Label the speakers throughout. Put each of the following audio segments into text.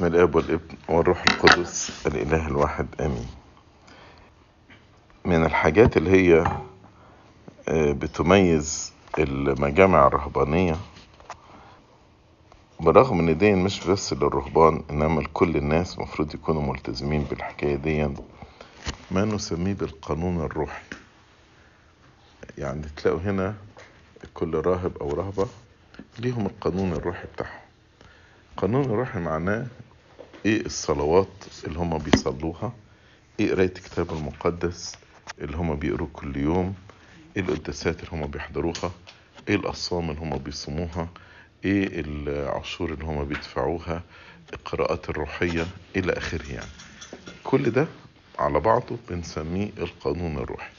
Speaker 1: باسم الآب والابن والروح القدس الإله الواحد آمين. من الحاجات اللي هي آه، بتميز المجامع الرهبانية برغم إن دي مش بس للرهبان إنما لكل الناس مفروض يكونوا ملتزمين بالحكاية دي ما نسميه بالقانون الروحي. يعني تلاقوا هنا كل راهب أو رهبة ليهم القانون الروحي بتاعهم. القانون الروحي معناه إيه الصلوات اللي هما بيصلوها؟ إيه قراية الكتاب المقدس اللي هما بيقروا كل يوم؟ إيه القداسات اللي هما بيحضروها؟ إيه الاصوام اللي هما بيصوموها؟ إيه العشور اللي هما بيدفعوها؟ القراءات الروحية إلى آخره يعني. كل ده على بعضه بنسميه القانون الروحي.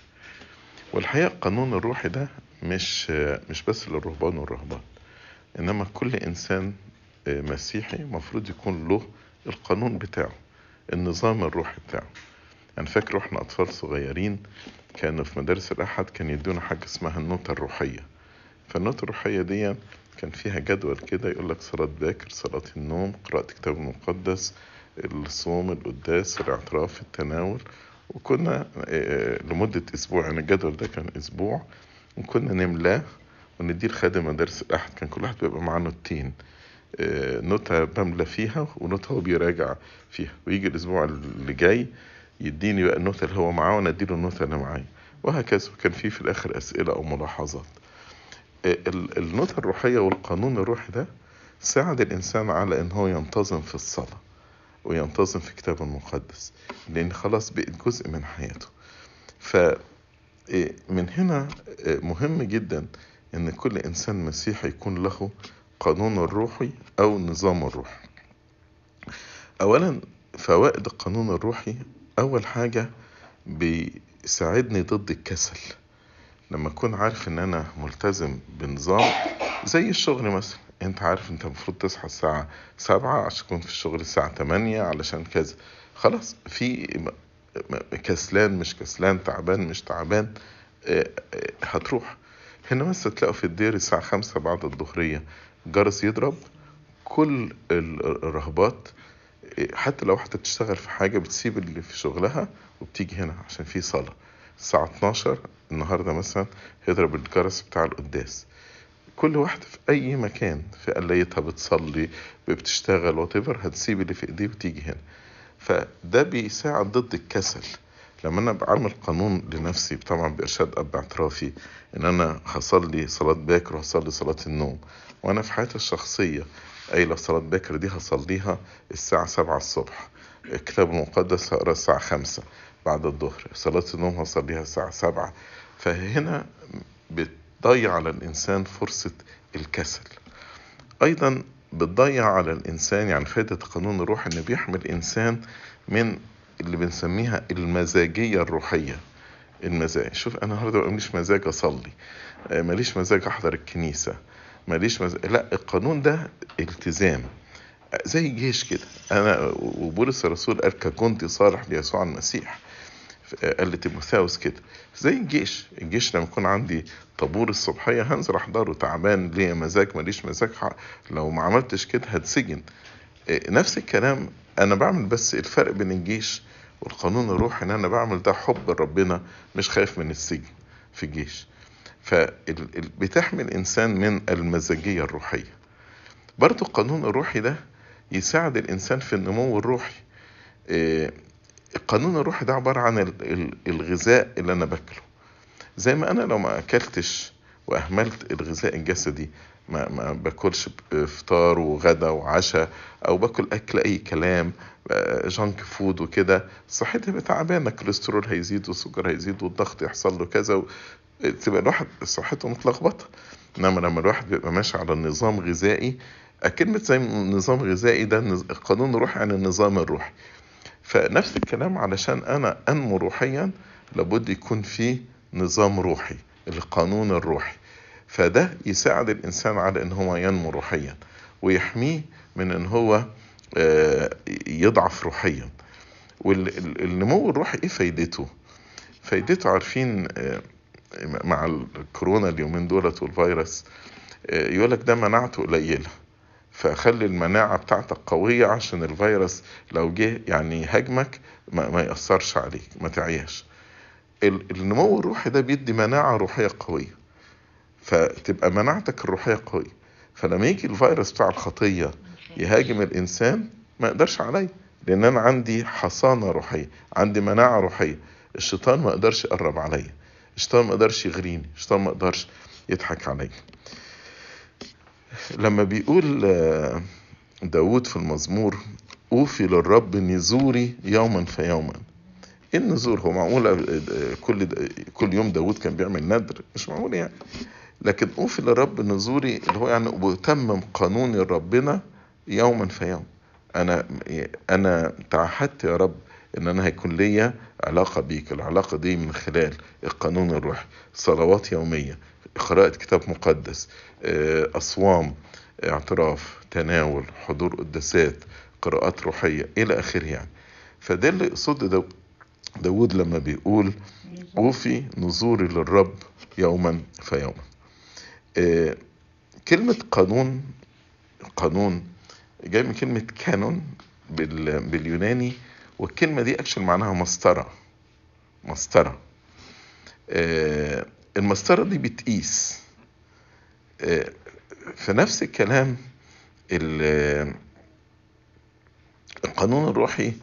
Speaker 1: والحقيقة القانون الروحي ده مش مش بس للرهبان والرهبان إنما كل إنسان مسيحي مفروض يكون له القانون بتاعه النظام الروحي بتاعه. أنا فاكر وإحنا أطفال صغيرين كانوا في مدارس الأحد كان يدونا حاجة اسمها النوتة الروحية. فالنوتة الروحية دي كان فيها جدول كده يقول لك صلاة باكر صلاة النوم قراءة الكتاب المقدس الصوم القداس الاعتراف التناول. وكنا آه، لمدة أسبوع يعني الجدول ده كان أسبوع وكنا نملاه ونديه لخادم مدارس الأحد. كان كل واحد بيبقى معاه نوتين. آه، نوتة بملى فيها ونوتة هو بيراجع فيها. ويجي الأسبوع اللي جاي يديني بقى النوتة اللي هو معاه وأنا أديله النوتة اللي معايا. وهكذا. وكان في في الآخر أسئلة أو ملاحظات. آه، ال- النوتة الروحية والقانون الروحي ده ساعد الإنسان على إن هو ينتظم في الصلاة وينتظم في الكتاب المقدس لأن خلاص بقت جزء من حياته. ف إيه، من هنا مهم جدا إن كل إنسان مسيحي يكون له قانون الروحي أو نظام الروحي. اولا فوائد القانون الروحي أول حاجة بيساعدني ضد الكسل. لما أكون عارف إن أنا ملتزم بنظام زي الشغل مثلا. أنت عارف أنت المفروض تصحى الساعة سبعة عشان تكون في الشغل الساعة تمانية علشان كذا. خلاص في كسلان مش كسلان تعبان مش تعبان هتروح. هنا مثلا تلاقوا في الدير الساعة خمسة بعد الظهرية. جرس يضرب كل ال- الرهبات حتى لو واحدة بتشتغل في حاجة بتسيب اللي في شغلها وبتيجي هنا عشان في صلاة الساعة 12 النهاردة مثلا يضرب الجرس بتاع القداس. كل واحدة في أي مكان في قلايتها بتصلي بتشتغل whatever هتسيب اللي في إيديه وتيجي هنا. فده بيساعد ضد الكسل. لما أنا بعمل قانون لنفسي طبعا بإرشاد أب اعترافي إن أنا هصلي صلاة باكر وهصلي صلاة النوم وأنا في حياتي الشخصية. قايله صلاه باكر دي هصليها الساعة سبعة الصبح. الكتاب المقدس هقرا الساعة خمسة بعد الظهر. صلاة النوم هصليها الساعة سبعة. فهنا بتضيع على الإنسان فرصة الكسل. أيضا بتضيع على الإنسان يعني فائده القانون الروحي انه بيحمي الإنسان من اللي بنسميها المزاجية الروحية. المزاج. شوف أنا النهارده ماليش مزاج أصلي. آه، ماليش مزاج أحضر الكنيسة. ماليش مزاج لا القانون ده التزام. آه، زي الجيش كده. أنا وبولس الرسول قال كجندي صالح ليسوع المسيح. قال لتيموثاوس كده. زي الجيش. الجيش لما يكون عندي طابور الصبحية هنزل أحضره تعبان ليا مزاج ماليش مزاج لو ما عملتش كده هتسجن. إيه، نفس الكلام أنا بعمل بس الفرق بين الجيش والقانون الروحي إن أنا بعمل ده حب لربنا مش خايف من السجن في الجيش. فبتحمي الإنسان من المزاجية الروحية برضو القانون الروحي ده يساعد الإنسان في النمو الروحي إيه، القانون الروحي ده عبارة عن ال- ال- الغذاء اللي أنا باكله زي ما أنا لو ما أكلتش وأهملت الغذاء الجسدي ما, ما باكلش فطار وغدا وعشاء أو باكل أكل أي كلام آه، junk food وكده صحتي بقى تعبانة الكوليسترول هيزيد والسكر هيزيد والضغط يحصل له كذا. تبقى الواحد صحته متلخبطة. إنما لما الواحد بيبقى ماشي على نظام غذائي كلمة زي نظام غذائي ده قانون روحي عن النظام الروحي. فنفس الكلام علشان أنا أنمو روحيا لابد يكون في نظام روحي القانون الروحي. فده يساعد الإنسان على إن هو ينمو روحيا ويحميه من إن هو آه، يضعف روحيا. والنمو الروحي إيه فايدته؟ فايدته عارفين آه، مع الكورونا اليومين دولت والفيروس يقول لك ده مناعته قليلة. فخلي المناعة بتاعتك قوية عشان الفيروس لو جه يعني هاجمك ما, ما يأثرش عليك ما تعياش ال- النمو الروحي ده بيدي مناعة روحية قوية. فتبقى مناعتك الروحية قوية. فلما يجي الفيروس بتاع الخطية يهاجم الإنسان ما يقدرش عليا لأن أنا عندي حصانة روحية عندي مناعة روحية. الشيطان ما يقدرش يقرب عليا. الشيطان ما يقدرش يغريني الشيطان ما يقدرش يضحك عليا لما بيقول آه، داود في المزمور أوفي للرب نزوري يوما فيوما. إيه النزور؟ هو معقول؟ آه، آه، كل كل يوم داود كان بيعمل ندر مش معقول يعني. لكن أوفي للرب نزوري اللي هو يعني بتمم قانوني ربنا يوما فيوم أنا أنا تعهدت يا رب إن أنا هيكون ليا علاقة بيك العلاقة دي من خلال القانون الروحي. صلوات يومية قراءه كتاب مقدس آه، أصوام اعتراف تناول حضور قداسات قراءات روحية إلى آخره يعني. فده اللي داو- داود لما بيقول أوفي نزوري للرب يوما فيوما. آه، كلمة قانون قانون جاي من كلمة كانون بال... باليوناني والكلمة دي اكشن معناها مسطرة. مسطرة. آه المسطرة دي بتقيس. آه في نفس الكلام ال- القانون الروحي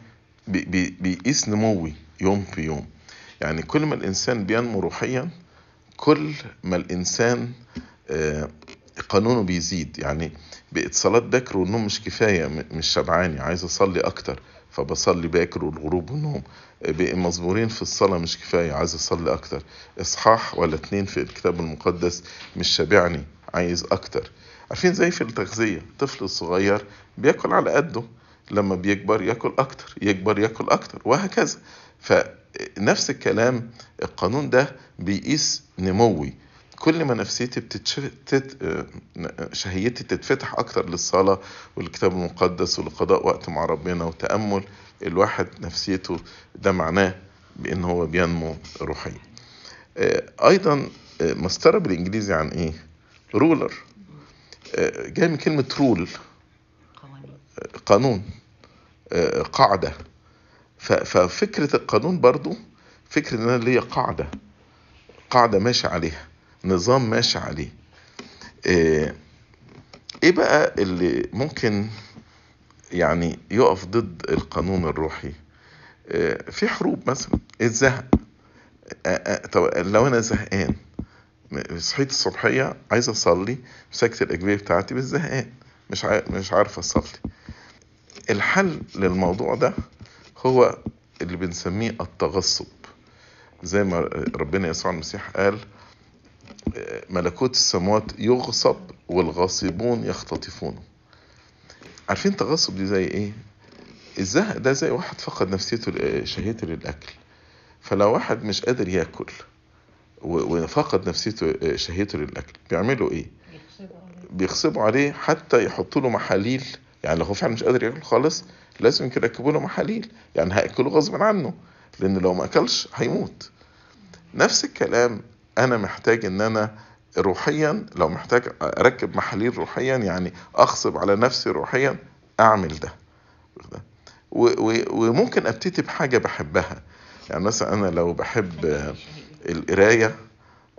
Speaker 1: بي... بي... بيقيس نموي يوم في يوم. يعني كل ما الإنسان بينمو روحيا كل ما الإنسان آه قانونه بيزيد. يعني بقت صلاة باكر والنوم مش كفاية مش شبعاني عايز أصلي أكتر. فبصلي باكر والغروب والنوم. مزمورين في الصلاة مش كفاية عايز أصلي أكتر. إصحاح ولا اتنين في الكتاب المقدس مش شابعني عايز أكتر. عارفين زي في التغذية الطفل الصغير بياكل على قده لما بيكبر ياكل أكتر يكبر ياكل أكتر وهكذا. فنفس الكلام القانون ده بيقيس نموي. كل ما نفسي بتتشف... تت... آه، شهيتي تتفتح أكتر للصلاة والكتاب المقدس ولقضاء وقت مع ربنا وتأمل الواحد نفسيته ده معناه بإن هو بينمو روحيا آه، أيضا آه، مسطره بالانجليزي عن إيه؟ ruler جاي من كلمة
Speaker 2: rule
Speaker 1: قانون. آه، قاعدة. ففكرة القانون برضو فكرة إن أنا ليا قاعدة قاعدة ماشي عليها. نظام ماشي عليه. آه، إيه بقى اللي ممكن يعني يقف ضد القانون الروحي؟ آه، في حروب مثلا. الزهق. آه، طب لو أنا زهقان صحيت الصبحية عايز أصلي مسكت الاجبيه بتاعتي بس زهقان مش مش عارف أصلي. الحل للموضوع ده هو اللي بنسميه التغصب. زي ما ربنا يسوع المسيح قال ملكوت السماوات يغصب والغاصبون يختطفونه عارفين تغصب دي زي إيه؟ الزهق ده زي واحد فقد نفسيته شهيته للأكل. فلو واحد مش قادر ياكل وفقد نفسيته شهيته للأكل بيعملوا
Speaker 2: إيه؟
Speaker 1: بيغصبوا عليه حتى يحطوا له محاليل. يعني لو هو فعلا مش قادر ياكل خالص لازم يركبوا له محاليل. يعني هياكله غصب عنه لأن لو ما أكلش هيموت. نفس الكلام أنا محتاج إن أنا روحيا لو محتاج أركب محاليل روحيا يعني أغصب على نفسي روحيا أعمل ده. وممكن أبتدي بحاجة بحبها. يعني مثلا أنا لو بحب القراية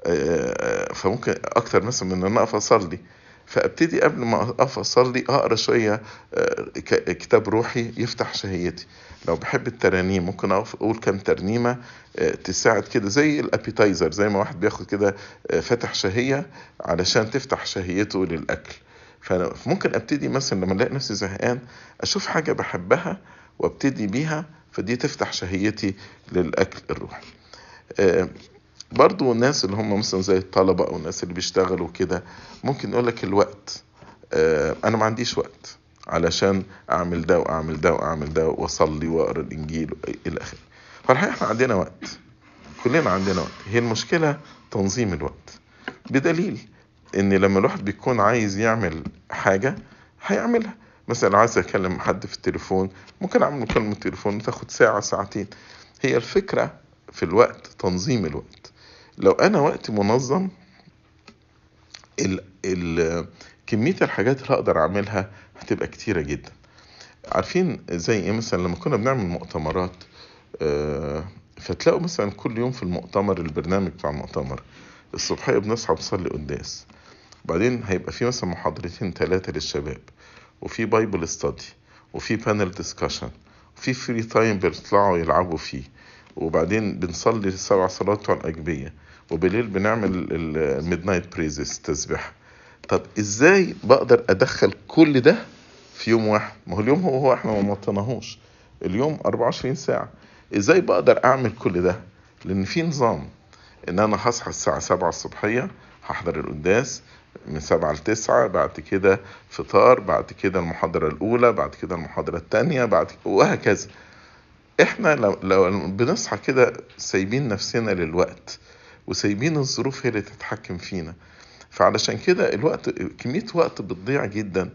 Speaker 1: آه، فممكن أكتر مثلا من إن أنا أقف أصلي. فأبتدي قبل ما أقف أصلي أقرأ شوية آه، كتاب روحي يفتح شهيتي. لو بحب الترانيم ممكن أقول كام ترنيمة آه، تساعد كده زي الأبيتايزر زي ما واحد بياخد كده آه، فتح شهية علشان تفتح شهيته للأكل. فممكن أبتدي مثلا لما ألاقي نفسي زهقان أشوف حاجة بحبها وأبتدي بيها فدي تفتح شهيتي للأكل الروحي. آه، برضو الناس اللي هم مثلا زي الطلبة أو الناس اللي بيشتغلوا كده ممكن يقول لك الوقت أنا ما عنديش وقت. علشان أعمل ده وأعمل ده وأعمل ده وأصلي وأقرأ الإنجيل إلى آخره. فالحقيقة إحنا عندنا وقت. كلنا عندنا وقت. هي المشكلة تنظيم الوقت. بدليل إن لما الواحد بيكون عايز يعمل حاجة هيعملها. مثلا عايز أكلم حد في التليفون ممكن أعمل مكالمة تليفون تاخد ساعة ساعتين. هي الفكرة في الوقت تنظيم الوقت. لو أنا وقتي منظم ال ال كمية الحاجات اللي هقدر أعملها هتبقى كتيرة جدا. عارفين زي إيه؟ مثلا لما كنا بنعمل مؤتمرات آه، فتلاقوا مثلا كل يوم في المؤتمر البرنامج بتاع المؤتمر الصبحية بنصحى نصلي قداس. بعدين هيبقى في مثلا محاضرتين ثلاثة للشباب وفي Bible study وفي panel discussion وفي free time بيطلعوا يلعبوا فيه. وبعدين بنصلي السبع صلوات بتوع الأجبية وبالليل بنعمل ال midnight praises تسبيح طب إزاي بقدر أدخل كل ده في يوم واحد؟ ما هو اليوم هو هو إحنا ما مطناهوش اليوم 24 ساعة. إزاي بقدر أعمل كل ده؟ لأن في نظام إن أنا هصحى الساعة 7 الصبحية هحضر القداس من سبعة لتسعة بعد كده فطار بعد كده المحاضرة الأولى بعد كده المحاضرة التانية بعد وهكذا. إحنا لو بنصحى كده سايبين نفسنا للوقت وسايبين الظروف هي اللي تتحكم فينا. فعلشان كده الوقت كمية وقت بتضيع جدا.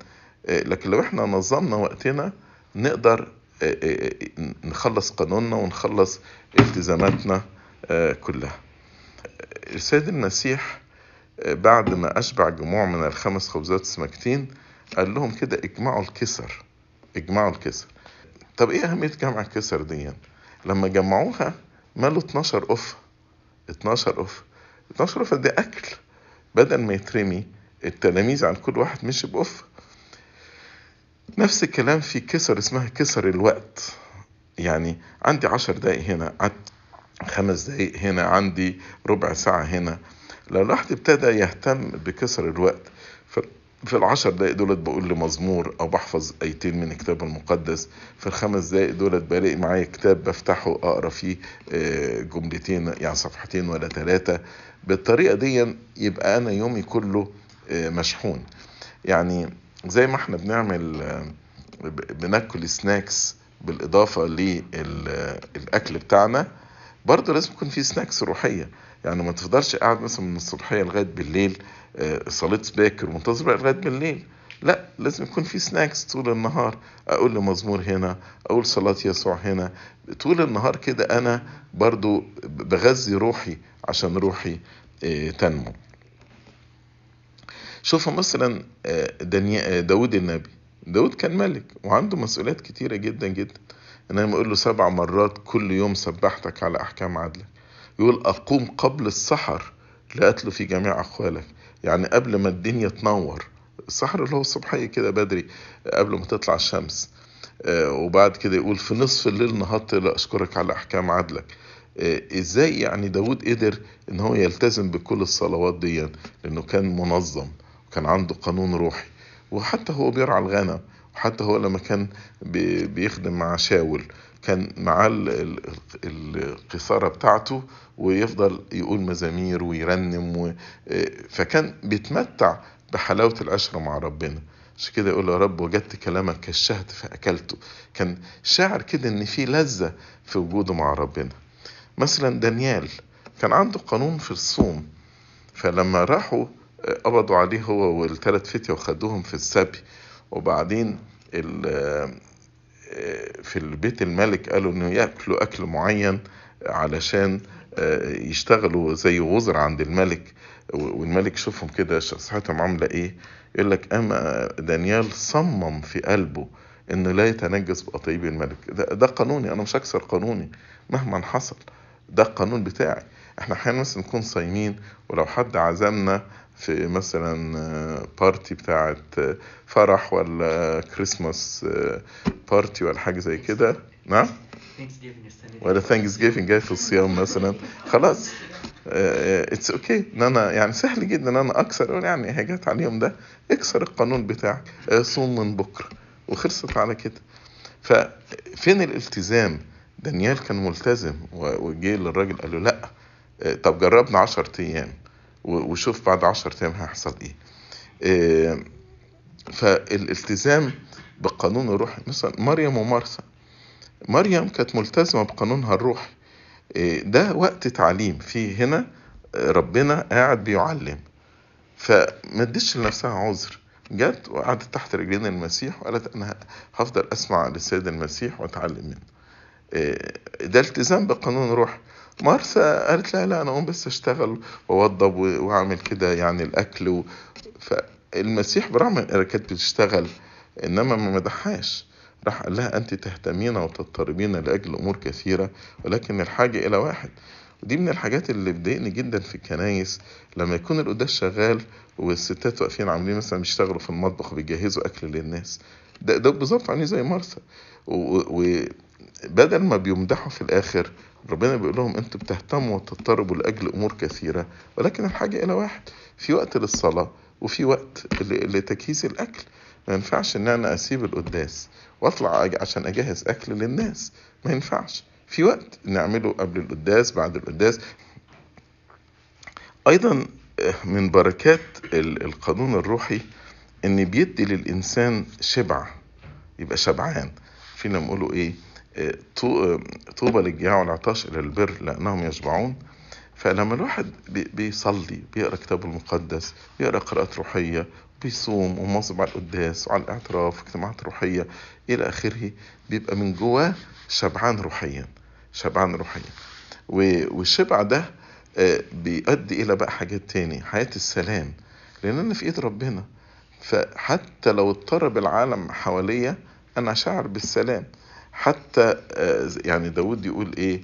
Speaker 1: آه، لكن لو إحنا نظمنا وقتنا نقدر آه، آه، نخلص قانوننا ونخلص التزاماتنا كلها. السيد المسيح بعد ما أشبع جموع من الخمس خبزات السمكتين قال لهم كده اجمعوا الكسر اجمعوا الكسر. طب إيه أهمية جمع الكسر دي؟ لما جمعوها مالوا 12 قفة 12 قفة 12 قفة دي أكل. بدل ما يترمي التلاميذ عن كل واحد مشي بقفة نفس الكلام في كسر اسمها كسر الوقت. يعني عندي عشر دقايق هنا عندي خمس دقايق هنا عندي ربع ساعة هنا. لو الواحد ابتدى يهتم بكسر الوقت في العشر دقايق دولت بقول لمزمور أو بحفظ ايتين من الكتاب المقدس في الخمس دقايق دولت بلاقي معايا كتاب بفتحه اقرا فيه آه، جملتين يعني صفحتين ولا ثلاثة بالطريقة دي يبقى أنا يومي كله آه، مشحون. يعني زي ما إحنا بنعمل آه، بناكل سناكس بالاضافة للاكل بتاعنا برضه لازم يكون في سناكس روحية. يعني ما تفضلش قاعد مثلا من الصبحية لغاية بالليل صليت باكر ومنتظر بقى لغاية بالليل. لا لازم يكون في سناكس طول النهار. أقول له مزمور هنا أقول صلاة يسوع هنا. طول النهار كده أنا برضو بغذي روحي عشان روحي آه، تنمو. شوفوا مثلا آه، آه، داود النبي. داود كان ملك وعنده مسؤوليات كتيرة جدا جدا. أنا لما أقول له سبع مرات كل يوم سبحتك على أحكام عدلك يقول أقوم قبل السحر لاتلو في جميع أقوالك. يعني قبل ما الدنيا تنور. السحر اللي هو الصبحية كده بدري قبل ما تطلع الشمس. آه، وبعد كده يقول في نصف الليل نهضت لأشكرك على أحكام عدلك. آه، إزاي يعني داود قدر إن هو يلتزم بكل الصلوات دي؟ لأنه كان منظم وكان عنده قانون روحي. وحتى هو بيرعى الغنم وحتى هو لما كان بي- بيخدم مع شاول. كان معاه ال- ال- القيثارة بتاعته ويفضل يقول مزامير ويرنم و... آه، فكان بيتمتع بحلاوة العشرة مع ربنا. عشان كده يقول يا رب وجدت كلامك كالشهد فأكلته. كان شاعر كده إن في لذة في وجوده مع ربنا. مثلا دانيال كان عنده قانون في الصوم فلما راحوا آه، قبضوا عليه هو والثلاث فتية وخدوهم في السبي. وبعدين آه، في البيت الملك قالوا إنه ياكلوا أكل معين علشان آه، يشتغلوا زي وزر عند الملك. والملك شوفهم كده شخصيتهم عاملة إيه؟ يقول لك أما دانيال صمم في قلبه إنه لا يتنجس بأطايب الملك. ده, ده قانوني أنا مش هكسر قانوني مهما حصل. ده القانون بتاعي. إحنا أحيانا مثلا نكون صايمين ولو حد عزمنا في مثلا آه، party بتاعت آه، فرح ولا كريسماس آه، party ولا حاجة زي كده. نعم. ولا Thanksgiving جاي في الصيام مثلا. خلاص it's okay إن أنا يعني سهل جدا إن أنا أكسر يعني هي جت على اليوم ده. اكسر القانون بتاعك. آه، صوم من بكرة. وخلصت على كده. ففين الالتزام؟ دانيال كان ملتزم وجه للراجل قال له لا. آه، طب جربنا عشر أيام. و- وشوف بعد عشر أيام هيحصل إيه. آه، فالالتزام بالقانون الروحي مثلا مريم ومرثا مريم كانت ملتزمة بقانونها الروحي إيه، ده وقت تعليم. في هنا آه، ربنا قاعد بيعلم. فما اديش لنفسها عذر. جت وقعدت تحت رجلين المسيح وقالت أنا هفضل أسمع للسيد المسيح وأتعلم منه. إيه، ده التزام بقانون روحي مارثا قالت لا لا أنا اقوم بس أشتغل وأوضب و- وأعمل كده يعني الأكل و... المسيح برغم ان كانت بتشتغل إنما ما مدحهاش. راح قال لها انت تهتمين وتضطربين لأجل أمور كثيرة ولكن الحاجة إلى واحد. ودي من الحاجات اللي بتضايقني جدا في الكنايس لما يكون القداس شغال والستات واقفين عاملين مثلا بيشتغلوا في المطبخ بيجهزوا أكل للناس. ده ده بالظبط عاملين زي مرسى. وبدل ما بيمدحوا في الآخر ربنا بيقول لهم أنتوا بتهتموا وتضطربوا لأجل أمور كثيرة ولكن الحاجة إلى واحد في وقت للصلاة وفي وقت لتجهيز الأكل. ما ينفعش إن أنا أسيب القداس وأطلع أج- عشان أجهز أكل للناس. ما ينفعش. في وقت نعمله قبل القداس بعد القداس. أيضا آه، من بركات ال- القانون الروحي إن بيدي للإنسان شبع يبقى شبعان. فينا طو- آه، طوبى للجياع والعطاش إلى البر لأنهم يشبعون فلما الواحد بي- بيصلي بيقرأ كتابه المقدس بيقرأ قراءات روحية بيصوم ومواظب على القداس وعلى الاعتراف واجتماعات روحية إلى آخره بيبقى من جواه شبعان روحيا شبعان روحيا. والشبع ده آه، بيؤدي إلى بقى حاجات تاني حياة السلام. لأن أنا في إيد ربنا فحتى لو اضطرب العالم حواليا أنا شاعر بالسلام. حتى آه، يعني داود يقول إيه،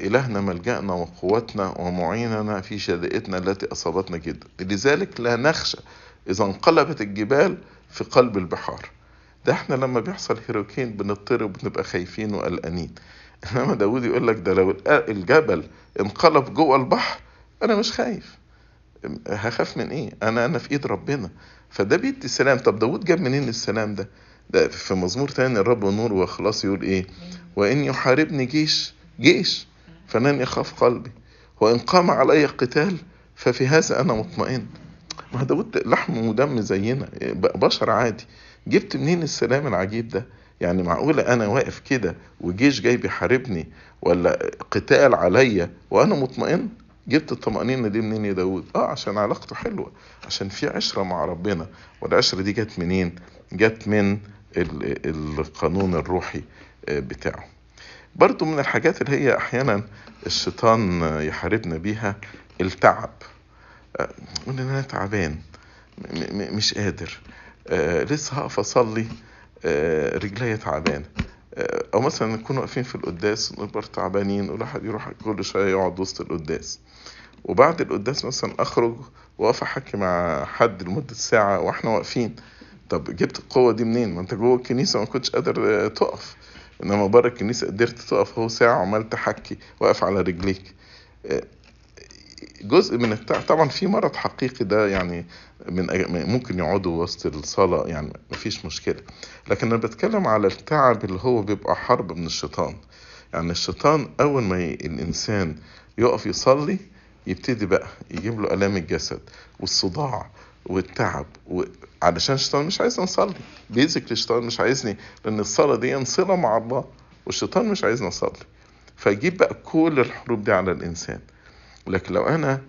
Speaker 1: إلهنا ملجأنا وقوتنا ومعيننا في شدائدنا التي أصابتنا جدا. لذلك لا نخشى إذا انقلبت الجبال في قلب البحار. ده إحنا لما بيحصل هيروكين بنضطرب بنبقى خايفين وقلقانين. إنما داود يقول لك ده لو الجبل انقلب جوه البحر أنا مش خايف. هخاف من إيه؟ أنا أنا في إيد ربنا. فده بيدي سلام طب داود جاب منين السلام ده؟ في مزمور تاني الرب نور وخلاص يقول إيه؟ وإن يحاربني جيش جيش فلن يخاف قلبي. وإن قام علي قتال ففي هذا أنا مطمئن. ما داود لحم ودم زينا بشر عادي. جبت منين السلام العجيب ده؟ يعني معقولة أنا واقف كده وجيش جاي بيحاربني ولا قتال عليا وأنا مطمئن؟ جبت الطمأنينة دي منين يا داود؟ آه عشان علاقته حلوة عشان في عشرة مع ربنا. والعشرة دي جت منين؟ جت من القانون الروحي آه، بتاعه. برضو من الحاجات اللي هي أحيانا الشيطان يحاربنا بيها التعب. آه، إن أنا تعبان مش قادر. آه، لسه هقف أصلي رجليا تعبانة آه، أو مثلا نكون واقفين في القداس نبقى تعبانين والواحد يروح كل شوية يقعد وسط القداس. وبعد القداس مثلا أخرج وأقف أحكي مع حد لمدة ساعة وإحنا واقفين. طب جبت القوة دي منين؟ ما أنت جوه الكنيسة ما كنتش قادر آه، تقف. إنما بره الكنيسة قدرت تقف أهو ساعة وعمال تحكي واقف على رجليك. آه، جزء من التعب طبعا في مرض حقيقي ده يعني من ممكن يقعدوا وسط الصلاة يعني مفيش مشكلة. لكن أنا بتكلم على التعب اللي هو بيبقى حرب من الشيطان. يعني الشيطان أول ما ي- الإنسان يقف يصلي يبتدي بقى يجيب له آلام الجسد والصداع والتعب و... علشان الشيطان مش عايزنا نصلي بيزك الشيطان مش عايزني لأن الصلاة دي صلة مع الله والشيطان مش عايزنا نصلي فيجيب بقى كل الحروب دي على الإنسان. لكن لو أنا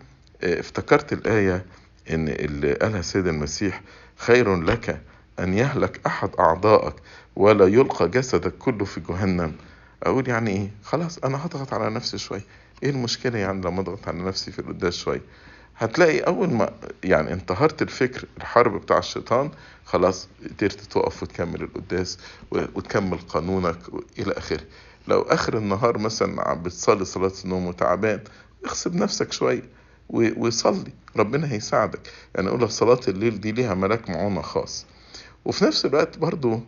Speaker 1: آه، افتكرت الآية إن اللي قالها السيد المسيح خير لك أن يهلك أحد أعضائك ولا يلقى جسدك كله في جهنم. أقول يعني إيه؟ خلاص أنا هضغط على نفسي شوية. إيه المشكلة يعني لما أضغط على نفسي في القداس شوية؟ هتلاقي أول ما يعني انتهرت الفكر الحرب بتاع الشيطان خلاص قدرت تقف وتكمل القداس وتكمل قانونك إلى آخره. لو آخر النهار مثلا عم بتصلي صلاة النوم وتعبان اغصب نفسك شوية وصلي. ربنا هيساعدك. يعني أقول لك صلاة الليل دي ليها ملاك معونة خاص. وفي نفس الوقت برضو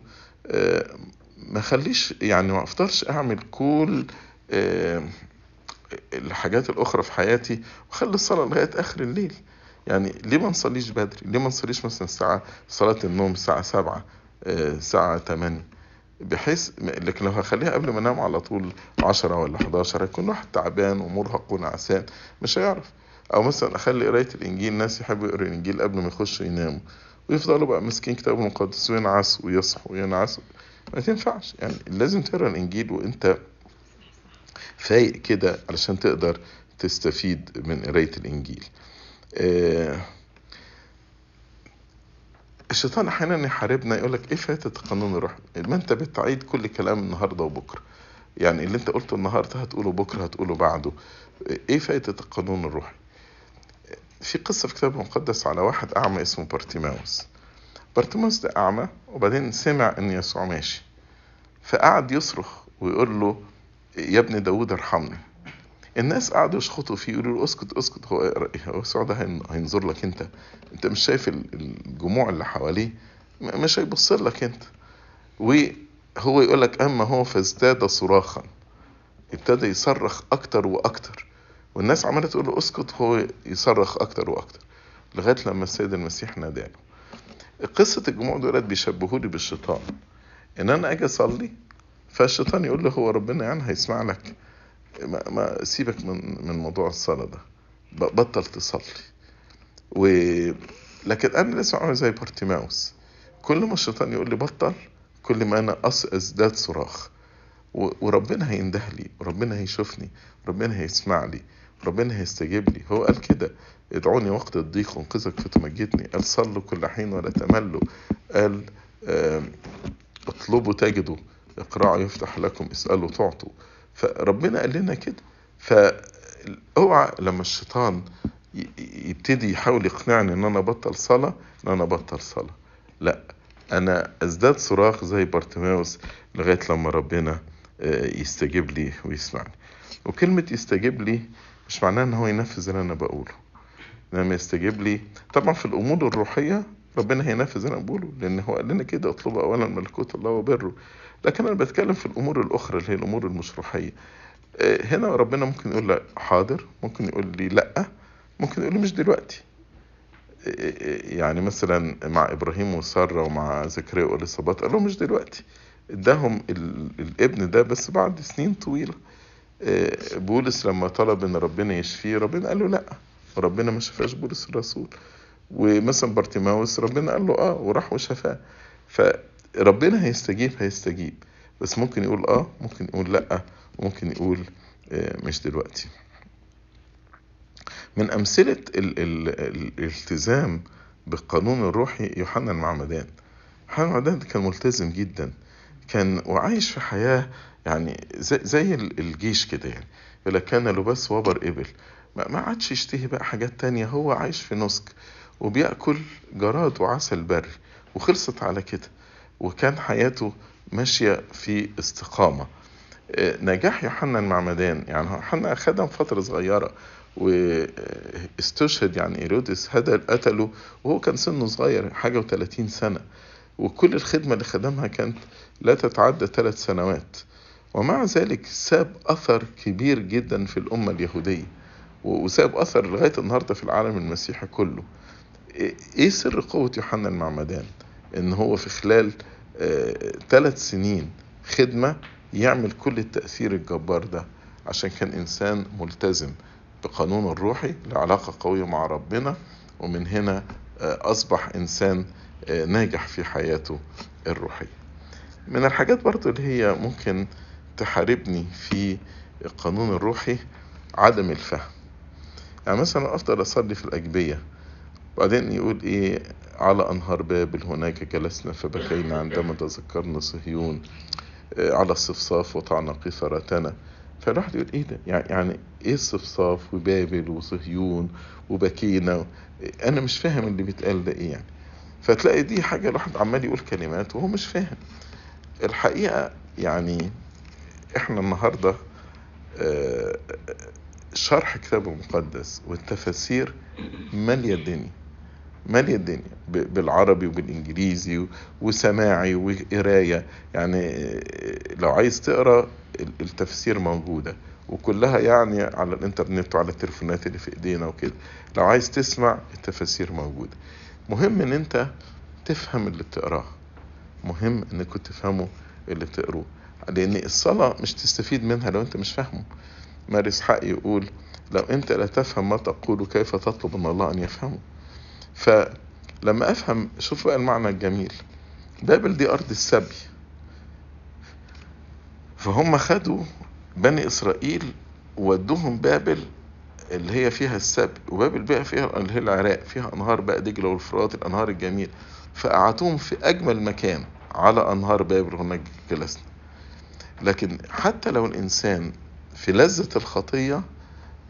Speaker 1: آه، ما خليش يعني ما افضلش أعمل كل آه، الحاجات الأخرى في حياتي وأخلي الصلاة لغاية آخر الليل. يعني ليه ما نصليش بدري؟ ليه ما نصليش مثلا الساعة صلاة النوم الساعة سبعة آه، الساعة تمانية؟ بحيث لكن لو هخليها قبل ما أنام على طول عشرة ولا 11 هيكون واحد تعبان ومرهق ونعسان مش هيعرف. أو مثلا أخلي قراية الإنجيل ناس يحبوا يقروا الإنجيل قبل ما يخشوا يناموا. ويفضلوا بقى ماسكين كتاب المقدس وينعسوا ويصحوا وينعسوا. ما تنفعش. يعني لازم تقرأ الإنجيل وأنت فايق كده علشان تقدر تستفيد من قراية الإنجيل. آه، الشيطان أحيانا يحاربنا يقول لك إيه فاتت قانون الروح ما أنت بتعيد كل كلام النهارده وبكرة. يعني اللي أنت قلته النهارده هتقوله بكرة هتقوله بعده. إيه فايدة القانون الروحي؟ في قصة في الكتاب المقدس على واحد أعمى اسمه بارتيماوس. بارتيماوس ده أعمى وبعدين سمع إن يسوع ماشي. فقعد يصرخ ويقول له يا ابن داود ارحمني. الناس قعدوا يشخطوا فيه يقولوا له اسكت اسكت هو هو يسوع ده هين- هينظر لك أنت. أنت مش شايف ال- الجموع اللي حواليه؟ مش هيبص لك أنت. وهو يقول لك أما هو فازداد صراخا. ابتدى يصرخ أكتر وأكتر. والناس عمالة تقول له اسكت هو يصرخ أكتر وأكتر. لغاية لما السيد المسيح ناداله قصة الجموع دولت بيشبهوني بالشيطان. إن أنا أجي أصلي فالشيطان يقول له هو ربنا يعني هيسمع لك. ما, ما سيبك من من موضوع الصلاة ده. بطل تصلي. و لكن أنا لسه عامل زي بارتيماوس كل ما الشيطان يقول لي بطل كل ما أنا أزداد صراخ. وربنا هينده لي وربنا هيشوفني وربنا هيسمع لي وربنا هيستجيب لي. هو قال كده. ادعوني وقت الضيق وانقذك فتمجدني قال صلوا كل حين ولا تملوا. قال اطلبوا تجدوا. اقرعوا يفتح لكم اسألوا تعطوا. فربنا قال لنا كده. فاوعى لما الشيطان يبتدي يحاول يقنعني إن أنا بطل صلاة إن أنا بطل صلاة. لا أنا أزداد صراخ زي بارتيماوس لغاية لما ربنا آه، يستجيب لي ويسمعني. وكلمة يستجيب لي مش معناها إن هو ينفذ اللي أنا بقوله. لما يستجيب لي طبعا في الأمور الروحية ربنا هينفذ اللي أنا بقوله لأن هو قال لنا كده اطلبوا اولا ملكوت الله وبره لكن أنا بتكلم في الأمور الأخرى اللي هي الأمور المش روحية آه، هنا ربنا ممكن يقول لي حاضر. ممكن يقول لي لا. ممكن يقول لي مش دلوقتي. يعني مثلا مع إبراهيم وسارة ومع زكريا واليصابات قال لهم مش دلوقتي. اداهم ال- الابن ده بس بعد سنين طويلة. آه، بولس لما طلب إن ربنا يشفيه ربنا قال له لا. وربنا ما شفاش بولس الرسول. ومثلا بارتيماوس ربنا قال له آه وراح وشفاه. فربنا هيستجيب هيستجيب. بس ممكن يقول آه ممكن يقول لأ وممكن يقول آه، مش دلوقتي. من أمثلة ال ال ال الالتزام بالقانون الروحي يوحنا المعمدان. يوحنا المعمدان كان ملتزم جدا. كان وعايش في حياة يعني زي, زي ال- الجيش كده يعني. كان لباس وبر إبل. ما ما عادش يشتهي بقى حاجات تانية. هو عايش في نسك. وبيأكل جراد وعسل بري وخلصت على كده. وكان حياته ماشية في استقامة. آه، نجاح يوحنا المعمدان يعني يوحنا خدم فترة صغيرة واستشهد يعني إيرودس هدل قتله وهو كان سنه صغير حاجة وثلاثين سنة. وكل الخدمة اللي خدمها كانت لا تتعدى ثلاث سنوات. ومع ذلك ساب أثر كبير جدا في الأمة اليهودية وساب أثر لغاية النهاردة في العالم المسيحي كله. إيه سر قوة يوحنا المعمدان؟ إن هو في خلال ثلاث سنين خدمة يعمل كل التأثير الجبار ده عشان كان إنسان ملتزم بقانون الروحي لعلاقة قوية مع ربنا ومن هنا آه، أصبح إنسان آه، ناجح في حياته الروحية. من الحاجات برضو اللي هي ممكن تحاربني في القانون الروحي عدم الفهم. يعني مثلا أفضل أصلي في الأجبية. وبعدين يقول إيه على أنهار بابل هناك جلسنا فبكينا عندما تذكرنا صهيون آه، على الصفصاف وطعنا قيثارتنا فالواحد يقول إيه ده؟ يعني, إيه الصفصاف وبابل وصهيون وبكينا؟ أنا مش فاهم اللي بيتقال ده إيه يعني. فتلاقي دي حاجة الواحد عمال يقول كلمات وهو مش فاهم. الحقيقة يعني إحنا النهاردة آه، شرح كتاب المقدس والتفاسير مالية الدنيا مالية الدنيا؟ بالعربي وبالإنجليزي و- وسماعي وقراية. يعني لو عايز تقرأ ال- التفسير موجودة. وكلها يعني على الإنترنت وعلى التليفونات اللي في إيدينا وكده. لو عايز تسمع التفاسير موجودة مهم إن أنت تفهم اللي بتقراه. مهم انكم تفهموا اللي بتقروه. لأن الصلاة مش تستفيد منها لو أنت مش فاهمه. ماري اسحاق يقول لو أنت لا تفهم ما تقول كيف تطلب من الله أن يفهمه؟ فلما أفهم شوف بقى المعنى الجميل. بابل دي أرض السبي. فهم خدوا بني إسرائيل ودوهم بابل اللي هي فيها السبي وبابل بقى فيها اللي هي العراق فيها أنهار بقى دجلة والفرات الأنهار الجميل فقعدوهم في أجمل مكان على أنهار بابل هناك جلسنا. لكن حتى لو الإنسان في لذة الخطية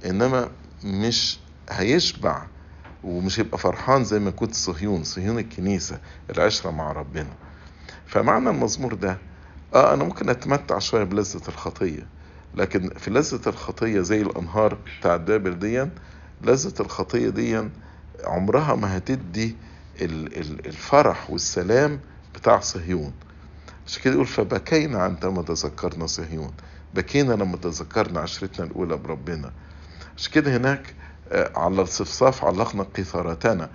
Speaker 1: إنما مش هيشبع ومش هيبقى فرحان زي ما كنت صهيون صهيون الكنيسة العشرة مع ربنا. فمعنى المزمور ده آه أنا ممكن أتمتع شوية بلذة الخطية لكن في لذة الخطية زي الأنهار بتاعت بابل دي لذة الخطية دي عمرها ما هتدي ال- ال- الفرح والسلام بتاع صهيون. عشان كده يقول فبكينا عندما تذكرنا صهيون بكينا لما تذكرنا عشرتنا الأولى بربنا. عشان كده هناك على الصفصاف علقنا قيثارتنا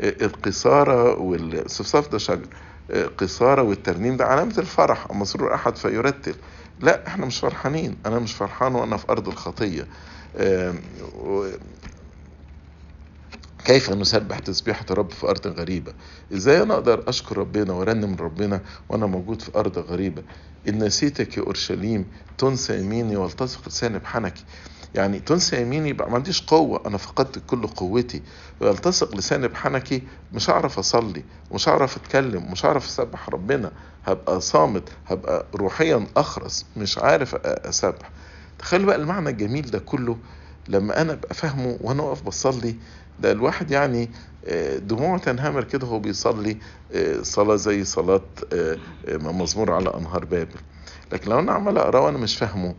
Speaker 1: القيثارة والصفصاف ده شجر. آه، قيثارة والترنيم ده علامة الفرح. مسرور أحد فيرتل. لا إحنا مش فرحانين. أنا مش فرحان وأنا في أرض الخطية. كيف نسبح تسبيحة الرب في أرض غريبة؟ إزاي أنا أقدر أشكر ربنا وأرنم ربنا وأنا موجود في أرض غريبة؟ إن نسيتك يا أورشليم تنسى يميني والتصق لساني بحنكي. يعني تنسى يميني يبقى ما عنديش قوة أنا فقدت كل قوتي. ويلتصق لساني بحنكي مش هعرف أصلي مش هعرف أتكلم مش هعرف أسبح ربنا. هبقى صامت هبقى روحيا أخرس مش عارف أسبح. تخيلوا بقى المعنى الجميل ده كله لما أنا أبقى فاهمه وأنا واقف بصلي ده الواحد يعني آه، دموعه تنهمر كده وهو بيصلي آه، صلاة زي صلاة آه، مزمور على أنهار بابل. لكن لو أنا عمال أقرأ وأنا مش فاهمه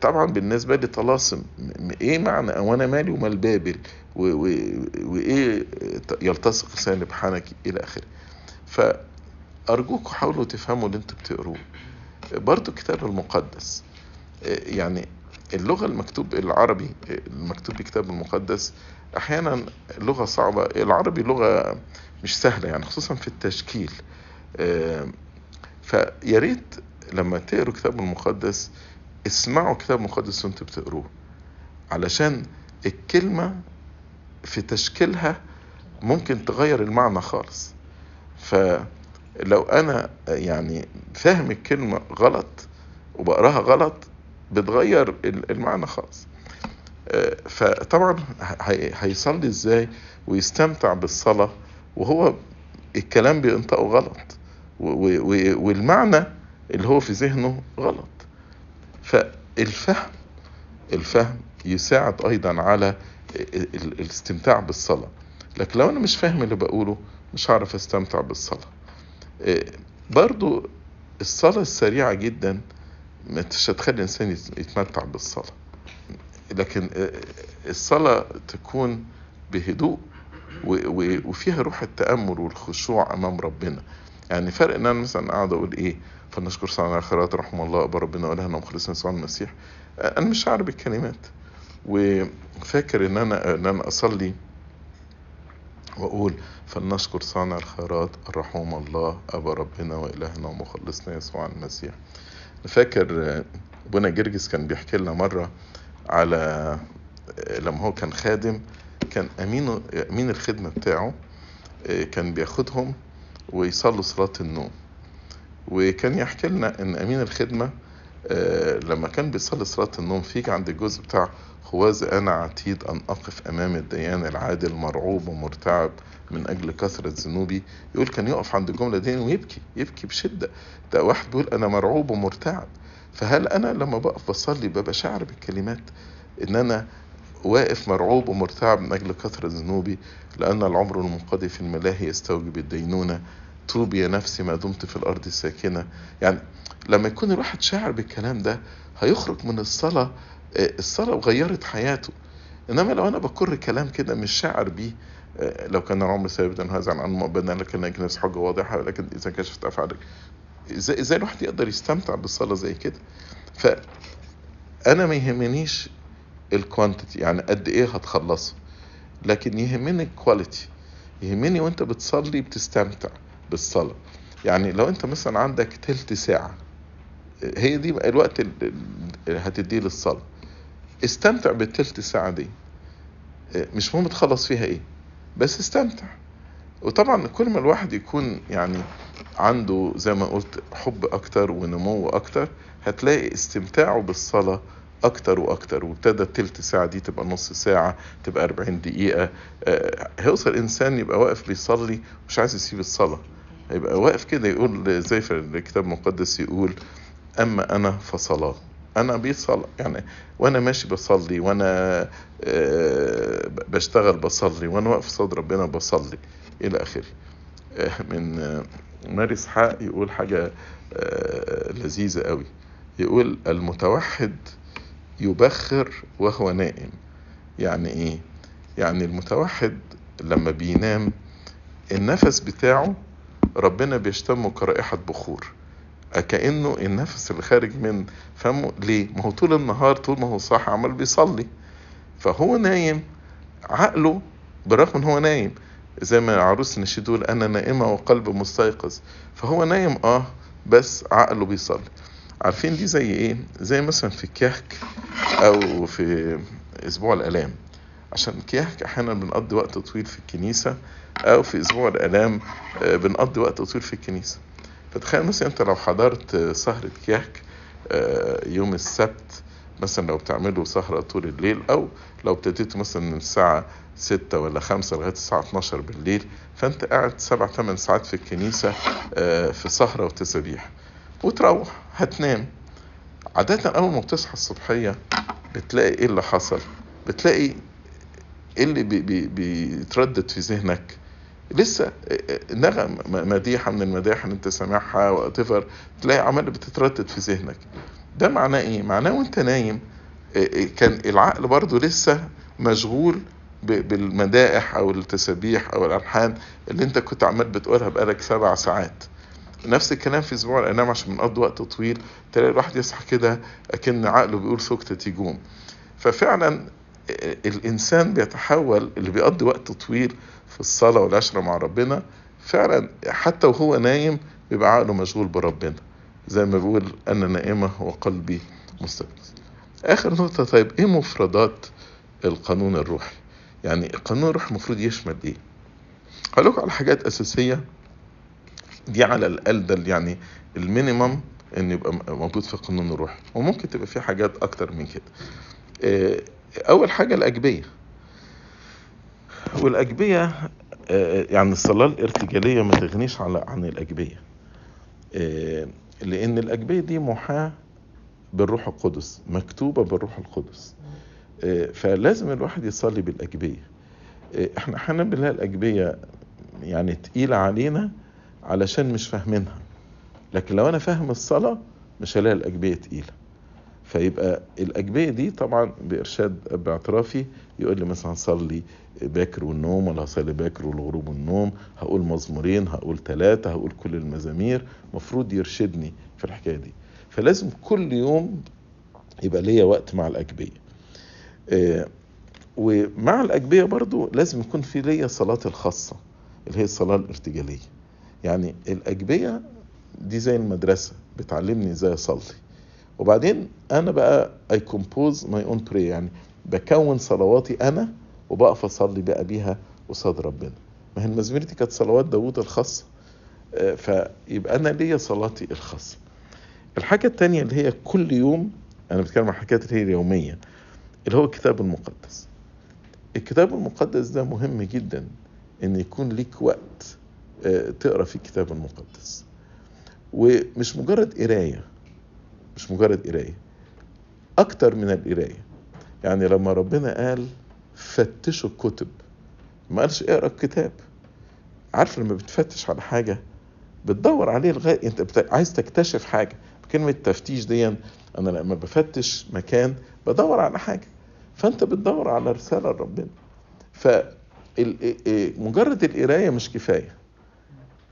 Speaker 1: طبعا بالنسبة لي طلاسم إيه معنى وأنا مالي ومال بابل و- و- وإيه آه، يلتصق لساني بحنكي إلى آخره؟ فأرجوكم حاولوا تفهموا اللي أنتوا بتقروه. برضو الكتاب المقدس آه، يعني اللغة المكتوب العربي آه، المكتوب بالكتاب المقدس أحيانا لغة صعبة. العربي لغة مش سهلة يعني خصوصا في التشكيل. آه، فيا ريت لما تقروا الكتاب المقدس اسمعوا الكتاب المقدس وانتوا بتقروه. علشان الكلمة في تشكيلها ممكن تغير المعنى خالص. فلو أنا يعني فاهم الكلمة غلط وبقراها غلط بتغير ال- المعنى خالص. آه، فطبعا هي- هيصلي إزاي ويستمتع بالصلاة وهو الكلام بينطقه غلط والمعنى اللي هو في ذهنه غلط. فالفهم الفهم يساعد أيضا على ال- ال- الاستمتاع بالصلاة. لكن لو أنا مش فاهم اللي بقوله مش هعرف أستمتع بالصلاة. آه، برضو الصلاة السريعة جدا مش هتخلي الإنسان يت- يتمتع بالصلاة. لكن آه، الصلاة تكون بهدوء وفيها روح التأمل والخشوع أمام ربنا. يعني فرق إن أنا مثلا قاعد أقول إيه؟ فلنشكر صانع الخيرات رحمه الله أبا ربنا وإلهنا ومخلصنا يسوع المسيح. آه، أنا مش عارف الكلمات وفاكر إن أنا إن أنا أصلي وأقول فلنشكر صانع الخيرات الرحوم الله أبا ربنا وإلهنا ومخلصنا يسوع المسيح. فاكر آه، ابونا جرجس كان بيحكي لنا مرة على آه، لما هو كان خادم كان أمين أمين الخدمة بتاعه كان بياخدهم ويصلوا صلاة النوم. وكان يحكي لنا إن أمين الخدمة آه، لما كان بيصلي صلاة النوم فيجي عند الجزء بتاع خوذ أنا عتيد أن أقف أمام الديان العادل مرعوب ومرتعب من أجل كثرة ذنوبي. يقول كان يقف عند الجملة دي ويبكي يبكي بشدة. ده واحد بيقول أنا مرعوب ومرتعب. فهل أنا لما بقف بصلي ببقى شاعر بالكلمات؟ إن أنا واقف مرعوب ومرتعب من أجل كثرة ذنوبي لأن العمر المنقضي في الملاهي يستوجب الدينونة توبي يا نفسي ما دمت في الأرض ساكنة. يعني لما يكون الواحد شاعر بالكلام ده هيخرج من الصلاة آه، الصلاة غيرت حياته. إنما لو أنا بكر كلام كده مش شاعر بيه آه، لو كان العمر ثابتا هذا عن مؤبدا لكن أجنس حجة واضحة ولكن إذا كشفت أفعالك. إزاي إزاي الواحد يقدر يستمتع بالصلاة زي كده. فأنا ما يهمنيش الكوانتيتي يعني قد إيه هتخلصه لكن يهمني الكواليتي يهمني وأنت بتصلي بتستمتع. بالصلاة. يعني لو أنت مثلا عندك تلت ساعة هي دي الوقت اللي هتديه للصلاة. استمتع بالتلت ساعة دي. مش مهم تخلص فيها إيه بس استمتع. وطبعا كل ما الواحد يكون يعني عنده زي ما قلت حب أكتر ونمو أكتر هتلاقي استمتاعه بالصلاة أكتر وأكتر. وابتدى التلت ساعة دي تبقى نص ساعة تبقى 40 دقيقة. آه، هيوصل إنسان يبقى واقف بيصلي مش عايز يسيب الصلاة. هيبقى واقف كده يقول زي في الكتاب المقدس يقول أما أنا فصلاة. أنا بيصل يعني وأنا ماشي بصلي وأنا آه، بشتغل بصلي وأنا واقف صد ربنا بصلي إلى آخره. آه، من آه، ماري إسحاق يقول حاجة آه، لذيذة قوي يقول المتوحد يبخر وهو نائم. يعني إيه؟ يعني المتوحد لما بينام النفس بتاعه ربنا بيشتمه كرائحة بخور. كأنه النفس اللي خارج من فمه ليه؟ ما هو طول النهار طول ما هو صاحي عمال بيصلي. فهو نايم عقله بالرغم إن هو نايم زي ما عروس النشيد يقول أنا نائمة وقلب مستيقظ. فهو نايم آه بس عقله بيصلي. عارفين دي زي إيه؟ زي مثلا في كهك أو في أسبوع الألام. عشان كيهك أحيانا بنقضي وقت طويل في الكنيسة أو في أسبوع الالام آه، بنقضي وقت طويل في الكنيسة. فتخيل مثلا أنت لو حضرت سهرة كيهك آه، يوم السبت مثلا لو بتعملوا سهرة طول الليل أو لو ابتديتوا مثلا من الساعة ستة ولا خمسة لغاية الساعة 12 بالليل فأنت قاعد سبع ثمان ساعات في الكنيسة آه، في سهرة وتسابيح. وتروح هتنام. عادة أول ما بتصحى الصبحية بتلاقي إيه اللي حصل؟ بتلاقي إيه اللي بي بي بيتردد في ذهنك. لسه نغم مديحة من المدايح اللي انت سامعها واتفر تلاقي عمال بتتردد في ذهنك. ده معناه إيه؟ معناه وانت نايم كان العقل برضو لسه مشغول بالمدائح أو التسابيح أو الألحان اللي انت كنت عمال بتقولها بقالك سبع ساعات. نفس الكلام في أسبوع الأنام عشان بنقضي وقت طويل تلاقي الواحد يصحى كده أكن عقله بيقول سكتة يجوم. ففعلا الإنسان بيتحول اللي بيقضي وقت طويل في الصلاة والعشرة مع ربنا فعلا حتى وهو نايم بيبقى عقله مشغول بربنا. زي ما بيقول أنا نائمة وقلبي مستيقظ آخر نقطة طيب إيه مفردات القانون الروحي؟ يعني القانون الروحي المفروض يشمل إيه؟ هقول لكم على حاجات أساسية دي على الأقل ده يعني المينيمم إن يبقى موجود في القانون الروحي وممكن تبقى في حاجات أكتر من كده. آه، أول حاجة الأجبية. والأجبية آه، يعني الصلاة الارتجالية ما تغنيش على عن الأجبية. آه، لأن الأجبية دي محاة بالروح القدس مكتوبة بالروح القدس. آه، فلازم الواحد يصلي بالأجبية. آه، إحنا أحيانا بنلاقي الأجبية يعني تقيلة علينا علشان مش فاهمينها. لكن لو أنا فاهم الصلاة مش هلاقي الأجبية تقيلة. فيبقى الأجبية دي طبعا بإرشاد أب اعترافي يقول لي مثلا صلي باكر والنوم ولا هصلي باكر والغروب والنوم هقول مزمورين هقول ثلاثة هقول كل المزامير مفروض يرشدني في الحكاية دي. فلازم كل يوم يبقى ليا وقت مع الأجبية. آه، ومع الأجبية برضو لازم يكون في ليا صلاة الخاصة اللي هي الصلاة الارتجالية. يعني الأجبية دي زي المدرسة بتعلمني إزاي أصلي. وبعدين أنا بقى I compose my own prayer يعني بكون صلواتي أنا وبقف أصلي بقى بيها قصاد ربنا. ما هي المزامير دي كانت صلوات داوود الخاصة آه، فيبقى أنا ليا صلاتي الخاصة. الحاجة التانية اللي هي كل يوم أنا بتكلم عن حاجات اللي هي اليومية اللي هو الكتاب المقدس. الكتاب المقدس ده مهم جدا إن يكون ليك وقت آه، تقرأ فيه الكتاب المقدس. ومش مجرد قراية مش مجرد قرايه أكتر من القرايه يعني لما ربنا قال فتشوا الكتب ما قالش اقرأ الكتاب. عارف لما بتفتش على حاجة بتدور عليه لغاية أنت بت... عايز تكتشف حاجة. كلمه تفتيش دي أنا لما بفتش مكان بدور على حاجة. فأنت بتدور على رسالة لربنا. ف مجرد القراية مش كفاية.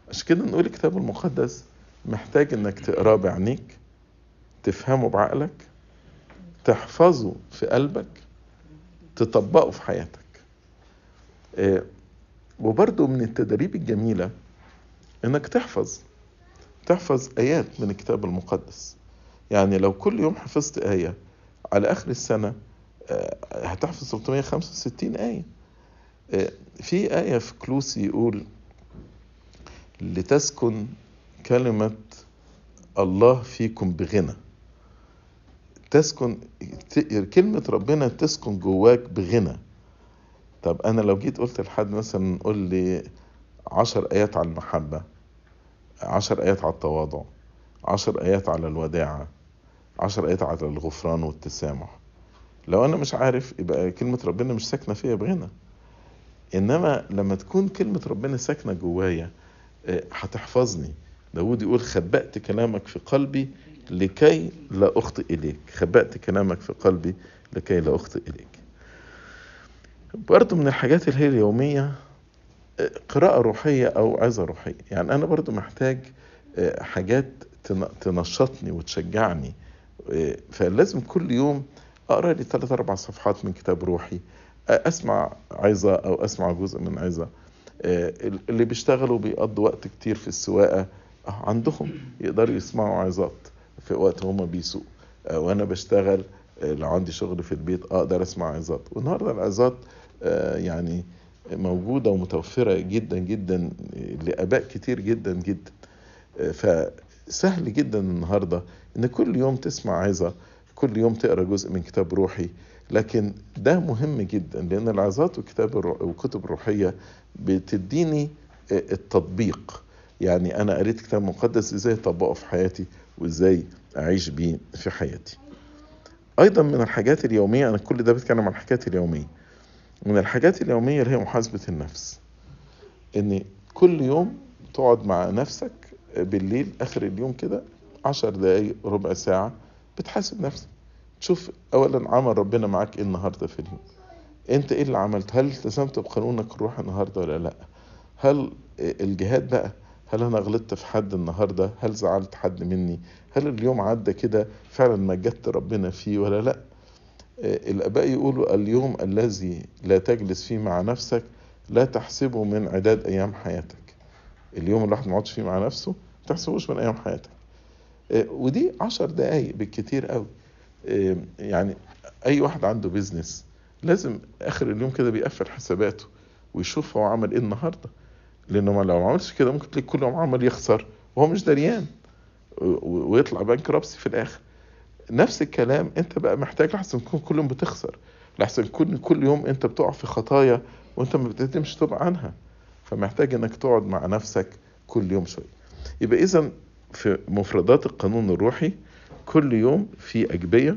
Speaker 1: عشان كده نقول الكتاب المقدس محتاج إنك تقراه بعينيك. تفهمه بعقلك تحفظه في قلبك تطبقه في حياتك. آه، وبرضه من التدريب الجميلة إنك تحفظ تحفظ آيات من الكتاب المقدس. يعني لو كل يوم حفظت آية على آخر السنة آه، هتحفظ 365 آية. آه، في آية في كلوسي يقول لتسكن كلمة الله فيكم بغنى تسكن كلمة ربنا تسكن جواك بغنى. طب أنا لو جيت قلت لحد مثلا قول لي عشر آيات على المحبة عشر آيات على التواضع عشر آيات على الوداعة عشر آيات على الغفران والتسامح لو أنا مش عارف يبقى كلمة ربنا مش ساكنة فيا بغنى. إنما لما تكون كلمة ربنا ساكنة جوايا آه، هتحفظني. داود يقول خبأت كلامك في قلبي لكي لا أخطئ إليك. خبأت كلامك في قلبي لكي لا أخطئ إليك. برضو من الحاجات اللي هي اليومية قراءة روحية أو عظة روحية. يعني أنا برضو محتاج آه، حاجات تن- تنشطني وتشجعني. آه، فلازم كل يوم أقرأ لي ثلاث أربع صفحات من كتاب روحي. آه، أسمع عظة أو أسمع جزء من عظة. اللي بيشتغلوا بيقضوا وقت كتير في السواقة. عندهم يقدروا يسمعوا عظات. في وقت هما بيسوقوا آه، وأنا بشتغل آه، لو عندي شغل في البيت أقدر أسمع عظات. والنهاردة العظات آه، يعني موجودة ومتوفرة جدا جدا لآباء كتير جدا جدا. فسهل جدا النهاردة إن كل يوم تسمع عظة كل يوم تقرأ جزء من كتاب روحي. لكن ده مهم جدا لأن العظات والكتاب الرو- والكتب الروحية بتديني التطبيق. يعني أنا قريت كتاب مقدس إزاي أطبقه في حياتي؟ وإزاي أعيش بيه في حياتي. أيضا من الحاجات اليومية أنا كل ده بتكلم عن الحاجات اليومية. من الحاجات اليومية اللي هي محاسبة النفس إن كل يوم تقعد مع نفسك بالليل آخر اليوم كده عشر دقايق ربع ساعة بتحاسب نفسك. تشوف أولا عمل ربنا معاك إيه النهاردة في اليوم؟ أنت إيه اللي عملت؟ هل التزمت بقانونك الروحي النهاردة ولا لأ؟ هل الجهاد بقى هل أنا غلطت في حد النهاردة؟ هل زعلت حد مني؟ هل اليوم عدى كده فعلا مجدت ربنا فيه ولا لأ؟ آه، الآباء يقولوا اليوم الذي لا تجلس فيه مع نفسك لا تحسبه من عداد أيام حياتك. اليوم اللي الواحد ما فيه مع نفسه ما تحسبوش من أيام حياتك. آه، ودي عشر دقايق بالكتير قوي. آه، يعني أي واحد عنده بيزنس لازم آخر اليوم كده بيقفل حساباته ويشوف هو عمل إيه النهاردة. لأنه ما لو ما عملش كده ممكن تلاقي كل يوم عمل يخسر وهو مش دريان. ويطلع بنك ربسي في الآخر. نفس الكلام أنت بقى محتاج لحسن تكون كل يوم بتخسر. لحسن تكون كل يوم أنت بتقع في خطايا وأنت ما بتقدمش توب عنها. فمحتاج إنك تقعد مع نفسك كل يوم شوية. يبقى اذا في مفردات القانون الروحي كل يوم في أجبية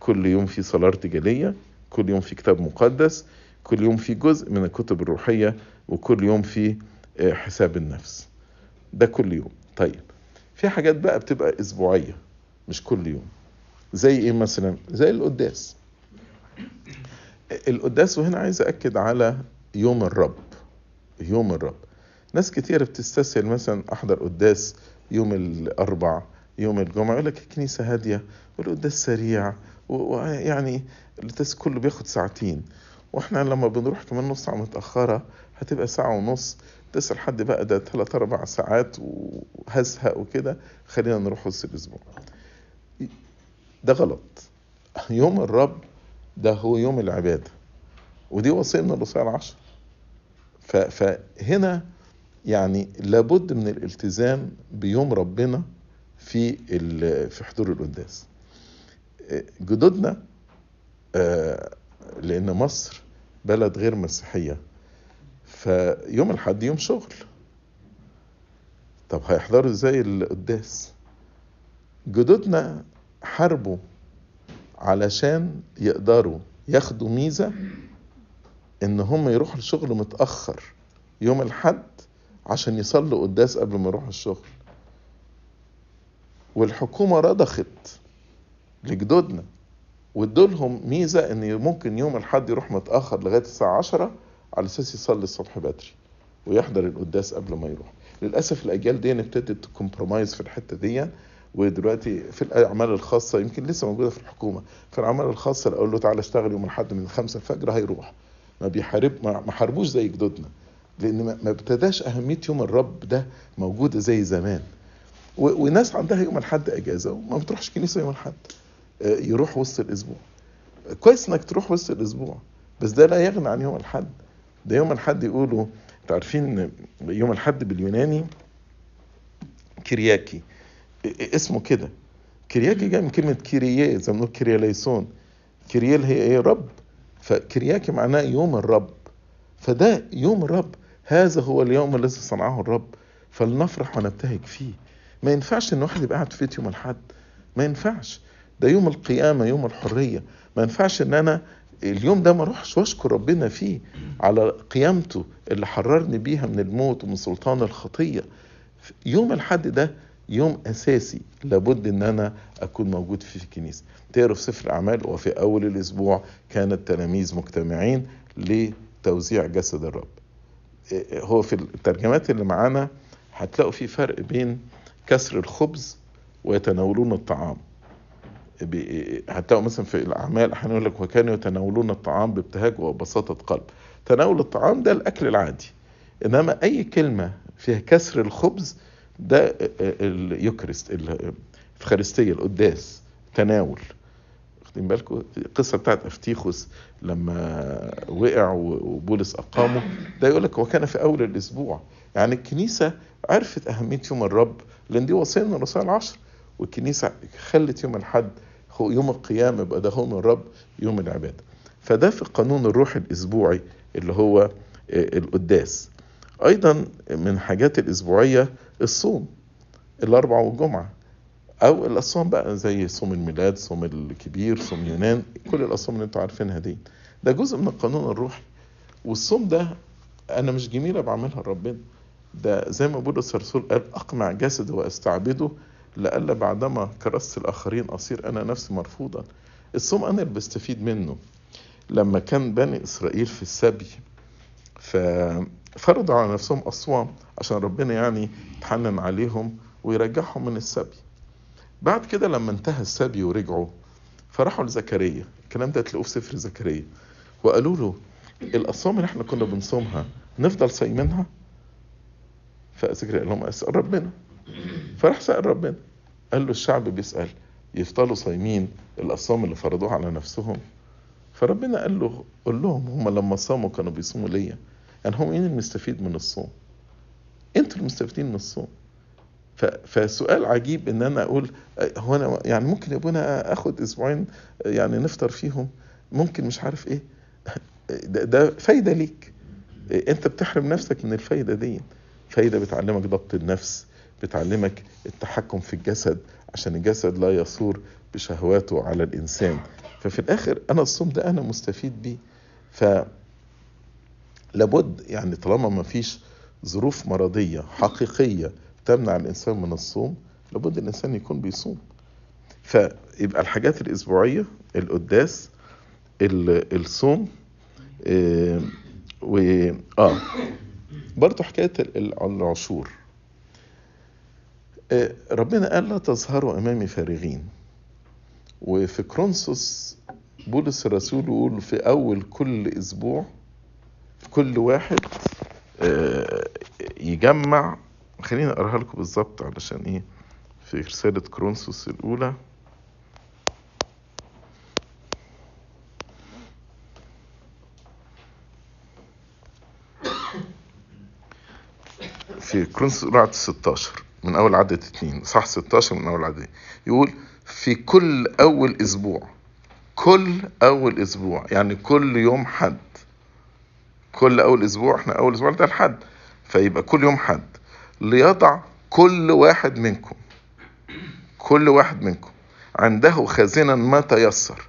Speaker 1: كل يوم في صلاة ارتجالية كل يوم في كتاب مقدس كل يوم في جزء من الكتب الروحية وكل يوم في حساب النفس. ده كل يوم. طيب في حاجات بقى بتبقى أسبوعية مش كل يوم. زي إيه مثلا؟ زي القداس. القداس وهنا عايز أأكد على يوم الرب. يوم الرب. ناس كتير بتستسهل مثلا أحضر قداس يوم الأربع يوم الجمعة يقول لك الكنيسة هادية والقداس سريع ويعني القداس كله بياخد ساعتين. وإحنا لما بنروح كمان نص ساعة متأخرة هتبقى ساعة ونص تسأل حد بقى ده ثلاث أربع ساعات وهزهق وكده خلينا نروح وسط الأسبوع. ده غلط. يوم الرب ده هو يوم العبادة ودي وصية من الوصايا العشر. فهنا يعني لابد من الالتزام بيوم ربنا في في حضور القداس. جدودنا آه، لأن مصر بلد غير مسيحية. فيوم الحد يوم شغل. طب هيحضروا إزاي القداس؟ جدودنا حاربوا علشان يقدروا ياخدوا ميزة إن هم يروحوا الشغل متأخر يوم الحد عشان يصلوا قداس قبل ما يروحوا الشغل. والحكومة رضخت لجدودنا وادولهم ميزة إن ممكن يوم الحد يروح متأخر لغاية الساعة عشرة على أساس يصلي الصبح بدري ويحضر القداس قبل ما يروح. للأسف الأجيال دي ابتدت تكمبرومايز في الحتة دي ودلوقتي في الأعمال الخاصة يمكن لسه موجودة في الحكومة في الأعمال الخاصة لو أقول له تعالى اشتغل يوم الأحد من خمسة الفجر هيروح. ما بيحارب ما حاربوش زي جدودنا لأن ما ابتداش أهمية يوم الرب ده موجودة زي زمان. وناس عندها يوم الحد أجازة وما بتروحش كنيسة يوم الحد آه، يروح وسط الأسبوع. كويس إنك تروح وسط الأسبوع بس ده لا يغني عن يوم الحد ده يوم الحد يقولوا أنتوا عارفين يوم الحد باليوناني Κυριακή. اسمه كده. Κυριακή جاي من كلمة Κύριε زي ما بنقول Κύριε ελέησον. Κύριε اللي هي إيه؟ رب. ف Κυριακή معناه يوم الرب. فده يوم الرب. هذا هو اليوم الذي صنعه الرب. فلنفرح ونبتهج فيه. ما ينفعش إن واحد يبقى قاعد في يوم الحد ما ينفعش. ده يوم القيامة يوم الحرية. ما ينفعش إن أنا اليوم ده ما اروحش واشكر ربنا فيه على قيامته اللي حررني بيها من الموت ومن سلطان الخطية. يوم الحد ده يوم أساسي لابد إن أنا أكون موجود فيه في الكنيسة. تقرأ في سفر الاعمال وفي أول الأسبوع كان التلاميذ مجتمعين لتوزيع جسد الرب. إيه، هو في الترجمات اللي معانا هتلاقوا في فرق بين كسر الخبز ويتناولون الطعام. هتلاقوا مثلا في الأعمال أحيانا يقول لك وكانوا يتناولون الطعام بابتهاج وبساطة قلب. تناول الطعام ده الأكل العادي. إنما أي كلمة فيها كسر الخبز ده اليوكريست الافخارستيه القداس تناول. واخدين بالكم القصة بتاعت أفتيخوس لما وقع وبولس أقامه ده يقول لك وكان في أول الأسبوع. يعني الكنيسة عرفت أهمية يوم الرب لأن دي وصية من الرسائل العشر والكنيسة خلت يوم الحد هو يوم القيامة يبقى ده يوم الرب يوم العبادة. فده في القانون الروحي الأسبوعي اللي هو آه، القداس. أيضا من حاجات الأسبوعية الصوم الاربع والجمعة أو الأصوام بقى زي صوم الميلاد صوم الكبير صوم يونان كل الأصوام اللي أنتوا عارفينها دي. ده جزء من القانون الروحي. والصوم ده أنا مش جميلة بعملها لربنا. ده زي ما بولس الرسول قال اقمع جسدي وأستعبده لئلا بعدما كرست الآخرين أصير أنا نفسي مرفوضا. الصوم أنا اللي بستفيد منه. لما كان بني إسرائيل في السبي ففرضوا على نفسهم اصوام عشان ربنا يعني يتحنن عليهم ويرجعهم من السبي. بعد كده لما انتهى السبي ورجعوا فراحوا لزكريا. الكلام ده تلاقوه في سفر زكريا. وقالوا له الاصوام اللي إحنا كنا بنصومها نفضل صايمينها؟ فزكريا قال لهم اسال ربنا. فراح سأل ربنا. قال له الشعب بيسأل يفضلوا صايمين الاصوام اللي فرضوها على نفسهم؟ فربنا قال له قول لهم هم لما صاموا كانوا بيصوموا ليا. يعني هم مين المستفيد من الصوم؟ أنتوا المستفيدين من الصوم. فسؤال عجيب إن أنا أقول هو أنا يعني ممكن يا أبونا أخد أسبوعين يعني نفطر فيهم؟ ممكن مش عارف إيه. ده, ده فايدة ليك. أنت بتحرم نفسك من الفايدة دي. فايدة بتعلمك ضبط النفس. بتعلمك التحكم في الجسد عشان الجسد لا يثور بشهواته على الإنسان. ففي الآخر أنا الصوم ده أنا مستفيد بيه. ف لابد يعني طالما ما فيش ظروف مرضية حقيقية تمنع الإنسان من الصوم لابد الإنسان يكون بيصوم. فيبقى الحاجات الأسبوعية القداس ال- الصوم آه، و آه. برضه ال- العشور. ربنا قال لا تظهروا أمامي فارغين. وفي كرونسوس بولس الرسول يقول في أول كل أسبوع كل واحد آه، يجمع خليني أقرأها لكم بالظبط علشان إيه في رسالة كرونسوس الأولى. في كرونسوس الأولى عدد 16 من أول عدد اتنين صح 16 من أول عدد يقول في كل أول أسبوع كل أول أسبوع يعني كل يوم حد. كل أول أسبوع إحنا أول أسبوع ده الحد. فيبقى كل يوم حد. ليضع كل واحد منكم كل واحد منكم عنده خازنا ما تيسر.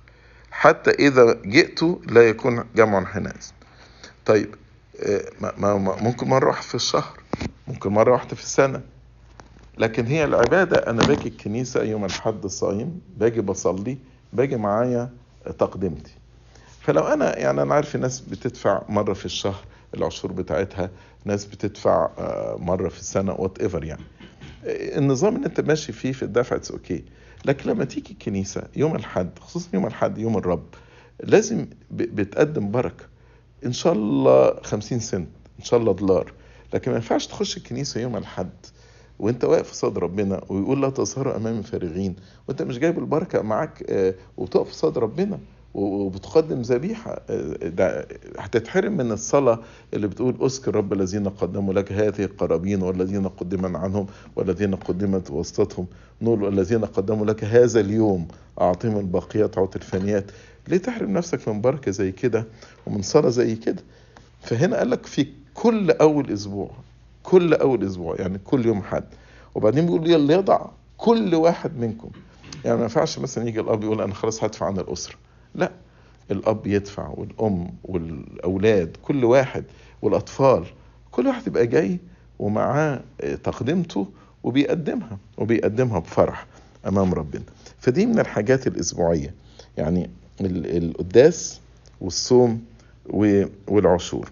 Speaker 1: حتى إذا جئت لا يكون جمع حينئذ طيب آه، ما ممكن مرة واحدة في الشهر ممكن مرة واحدة في السنة. لكن هي العبادة. أنا باجي الكنيسة يوم الحد صايم باجي بصلي باجي معايا تقدمتي فلو أنا يعني أنا عارف ناس بتدفع مرة في الشهر العشور بتاعتها ناس بتدفع آه، مرة في السنة whatever يعني. النظام اللي أنت ماشي فيه في الدفع it's okay لكن لما تيجي الكنيسة يوم الحد خصوصا يوم الحد يوم الرب لازم بتقدم بركة. إن شاء الله 50 سنت إن شاء الله دولار. لكن ما ينفعش تخش الكنيسة يوم الحد وانت واقف قصاد ربنا ويقول لا تظهروا امامي فارغين وانت مش جايب البركة معاك آه، وتقف قصاد ربنا وبتقدم ذبيحة آه، ده هتتحرم من الصلاة اللي بتقول أذكر رب الذين قدموا لك هذه القرابين والذين قدم عنهم والذين قدمت وسطتهم نور والذين قدموا لك هذا اليوم أعطيهم الباقيات عوت الفانيات ليه تحرم نفسك من بركة زي كده ومن صلاة زي كده؟ فهنا قال لك في كل أول أسبوع كل أول أسبوع يعني كل يوم حد وبعدين بيقول يلا يضع كل واحد منكم. يعني ما ينفعش مثلا يجي الأب يقول أنا خلاص هدفع عن الأسرة. لا الأب يدفع والأم والأولاد كل واحد والأطفال كل واحد يبقى جاي ومعاه تقدمته وبيقدمها وبيقدمها بفرح أمام ربنا. فدي من الحاجات الأسبوعية. يعني ال- القداس والصوم والعشور.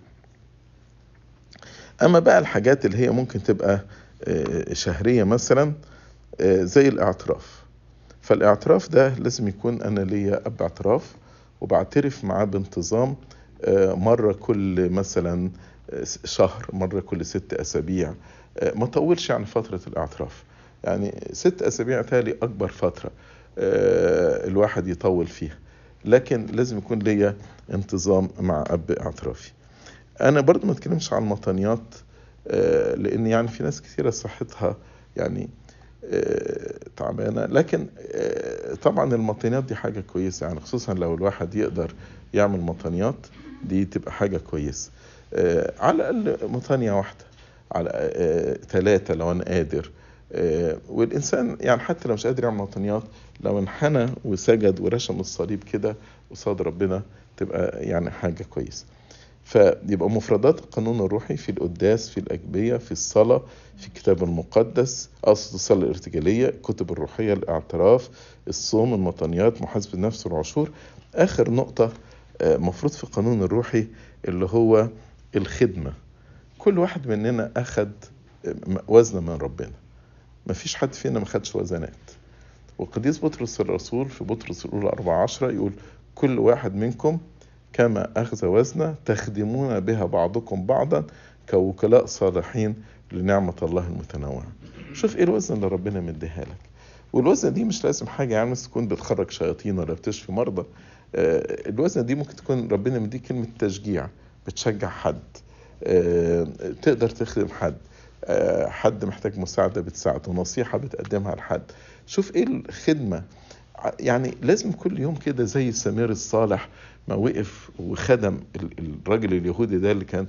Speaker 1: أما بقى الحاجات اللي هي ممكن تبقى آه، شهرية مثلا آه، زي الاعتراف. فالاعتراف ده لازم يكون أنا ليا اب اعتراف وبعترف معاه بانتظام آه، مرة كل مثلا شهر مرة كل ست أسابيع ما طولش عن فترة الاعتراف. يعني ست أسابيع تالي أكبر فترة الواحد يطول فيها. لكن لازم يكون ليا انتظام مع أب اعترافي. أنا برضو ما أتكلمش عن المطانيات آه، لأن يعني في ناس كثيره صحتها يعني آه، تعبانة. لكن آه، طبعا المطانيات دي حاجة كويسة يعني خصوصا لو الواحد يقدر يعمل مطانيات دي تبقى حاجة كويسة. على الأقل مطانيه واحدة على ثلاثة لو أنا قادر. والإنسان يعني حتى لو مش قادر يعمل مطانيات لو انحنى وسجد ورشم الصليب كده قصاد ربنا تبقى يعني حاجة كويسة. فيبقى مفردات القانون الروحي في القداس في الأجبية في الصلاة في الكتاب المقدس أقصد الصلاة الارتجالية الكتب الروحية الاعتراف الصوم المطانيات محاسبة النفس والعشور. آخر نقطة آه، مفروض في القانون الروحي اللي هو الخدمة. كل واحد مننا أخد آه، وزنة من ربنا. مفيش حد فينا ما خدش وزنات. وقديس بطرس الرسول في بطرس الأولى 14 يقول كل واحد منكم كما أخذ وزنة تخدمون بها بعضكم بعضا كوكلاء صالحين لنعمة الله المتنوعة. شوف إيه الوزن اللي ربنا مديها لك. والوزن دي مش لازم حاجة يعني بس تكون بتخرج شياطين ولا بتشفي مرضى. آه، الوزن دي ممكن تكون ربنا مديك كلمة تشجيع بتشجع حد. آه، تقدر تخدم حد. آه، حد محتاج مساعدة بتساعده نصيحة بتقدمها لحد. شوف إيه الخدمة. يعني لازم كل يوم كده زي سمير الصالح ما وقف وخدم ال- الراجل اليهودي ده اللي كان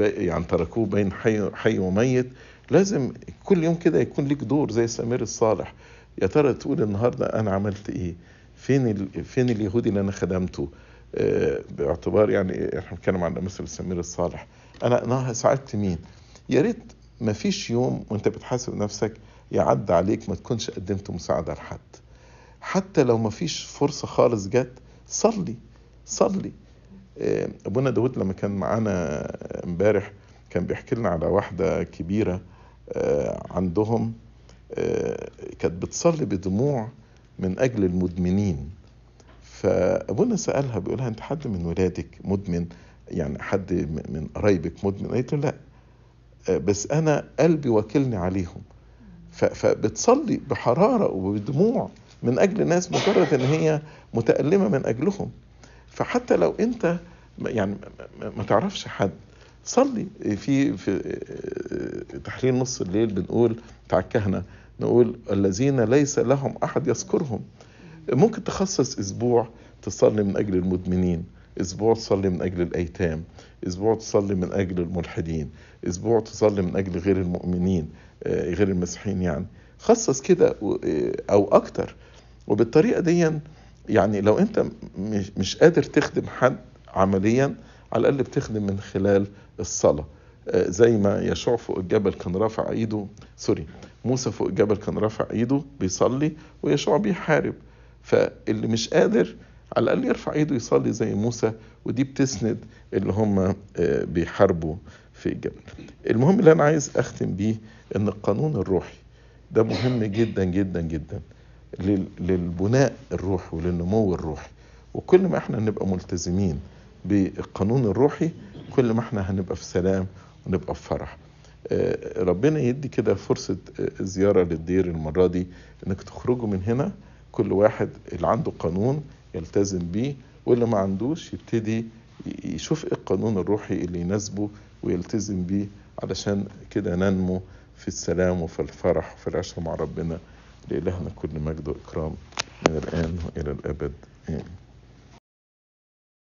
Speaker 1: يعني تركوه بين حي, حي وميت لازم كل يوم كده يكون ليك دور زي سمير الصالح. يا ترى تقول النهارده أنا عملت إيه؟ فين ال... فين اليهودي اللي أنا خدمته؟ آه، باعتبار يعني إحنا بنتكلم عن مثل سمير الصالح. أنا أنا ساعدت مين يا ريت ما فيش يوم وأنت بتحاسب نفسك يعدي عليك ما تكونش قدمت مساعدة لحد. حتى لو ما فيش فرصة خالص جت صلي. صلي. آه، أبونا داود لما كان معانا امبارح كان بيحكي لنا على واحدة كبيرة آه، عندهم آه، كانت بتصلي بدموع من أجل المدمنين. فأبونا سألها بيقولها أنت حد من ولادك مدمن؟ يعني حد من قرايبك مدمن؟ قالت له لا. بس أنا قلبي واكلني عليهم. فبتصلي بحرارة وبدموع من أجل ناس مجرد إن هي متألمة من أجلهم. فحتى لو انت يعني ما تعرفش حد صلي. في في آه، تحليل نص الليل بنقول بتاع الكهنة نقول الذين ليس لهم أحد يذكرهم. ممكن تخصص أسبوع تصلي من أجل المدمنين أسبوع تصلي من أجل الأيتام أسبوع تصلي من أجل الملحدين أسبوع تصلي من أجل غير المؤمنين آه، غير المسيحيين يعني. خصص كده آه، أو أكتر. وبالطريقة دي يعني لو انت مش- مش قادر تخدم حد عمليا على الأقل بتخدم من خلال الصلاة. آه، زي ما يشوع فوق الجبل كان رافع إيده سوري موسى فوق الجبل كان رافع إيده بيصلي ويشوع بيحارب. فاللي مش قادر على الأقل يرفع إيده يصلي زي موسى ودي بتسند اللي هم آه، بيحاربوا في الجبل. المهم اللي أنا عايز أختم بيه إن القانون الروحي ده مهم جدا جدا جدا. للبناء الروحي وللنمو الروحي. وكل ما إحنا نبقى ملتزمين بالقانون الروحي كل ما إحنا هنبقى في سلام ونبقى في فرح. آه، ربنا يدي كده فرصة آه، زيارة للدير المرة دي إنك تخرجوا من هنا كل واحد اللي عنده قانون يلتزم بيه واللي ما عندوش يبتدي يشوف إيه القانون الروحي اللي يناسبه ويلتزم بيه علشان كده ننمو في السلام وفي الفرح وفي العشرة مع ربنا. لإلهنا كل مجد وإكرام من الآن وإلى الأبد. آمين.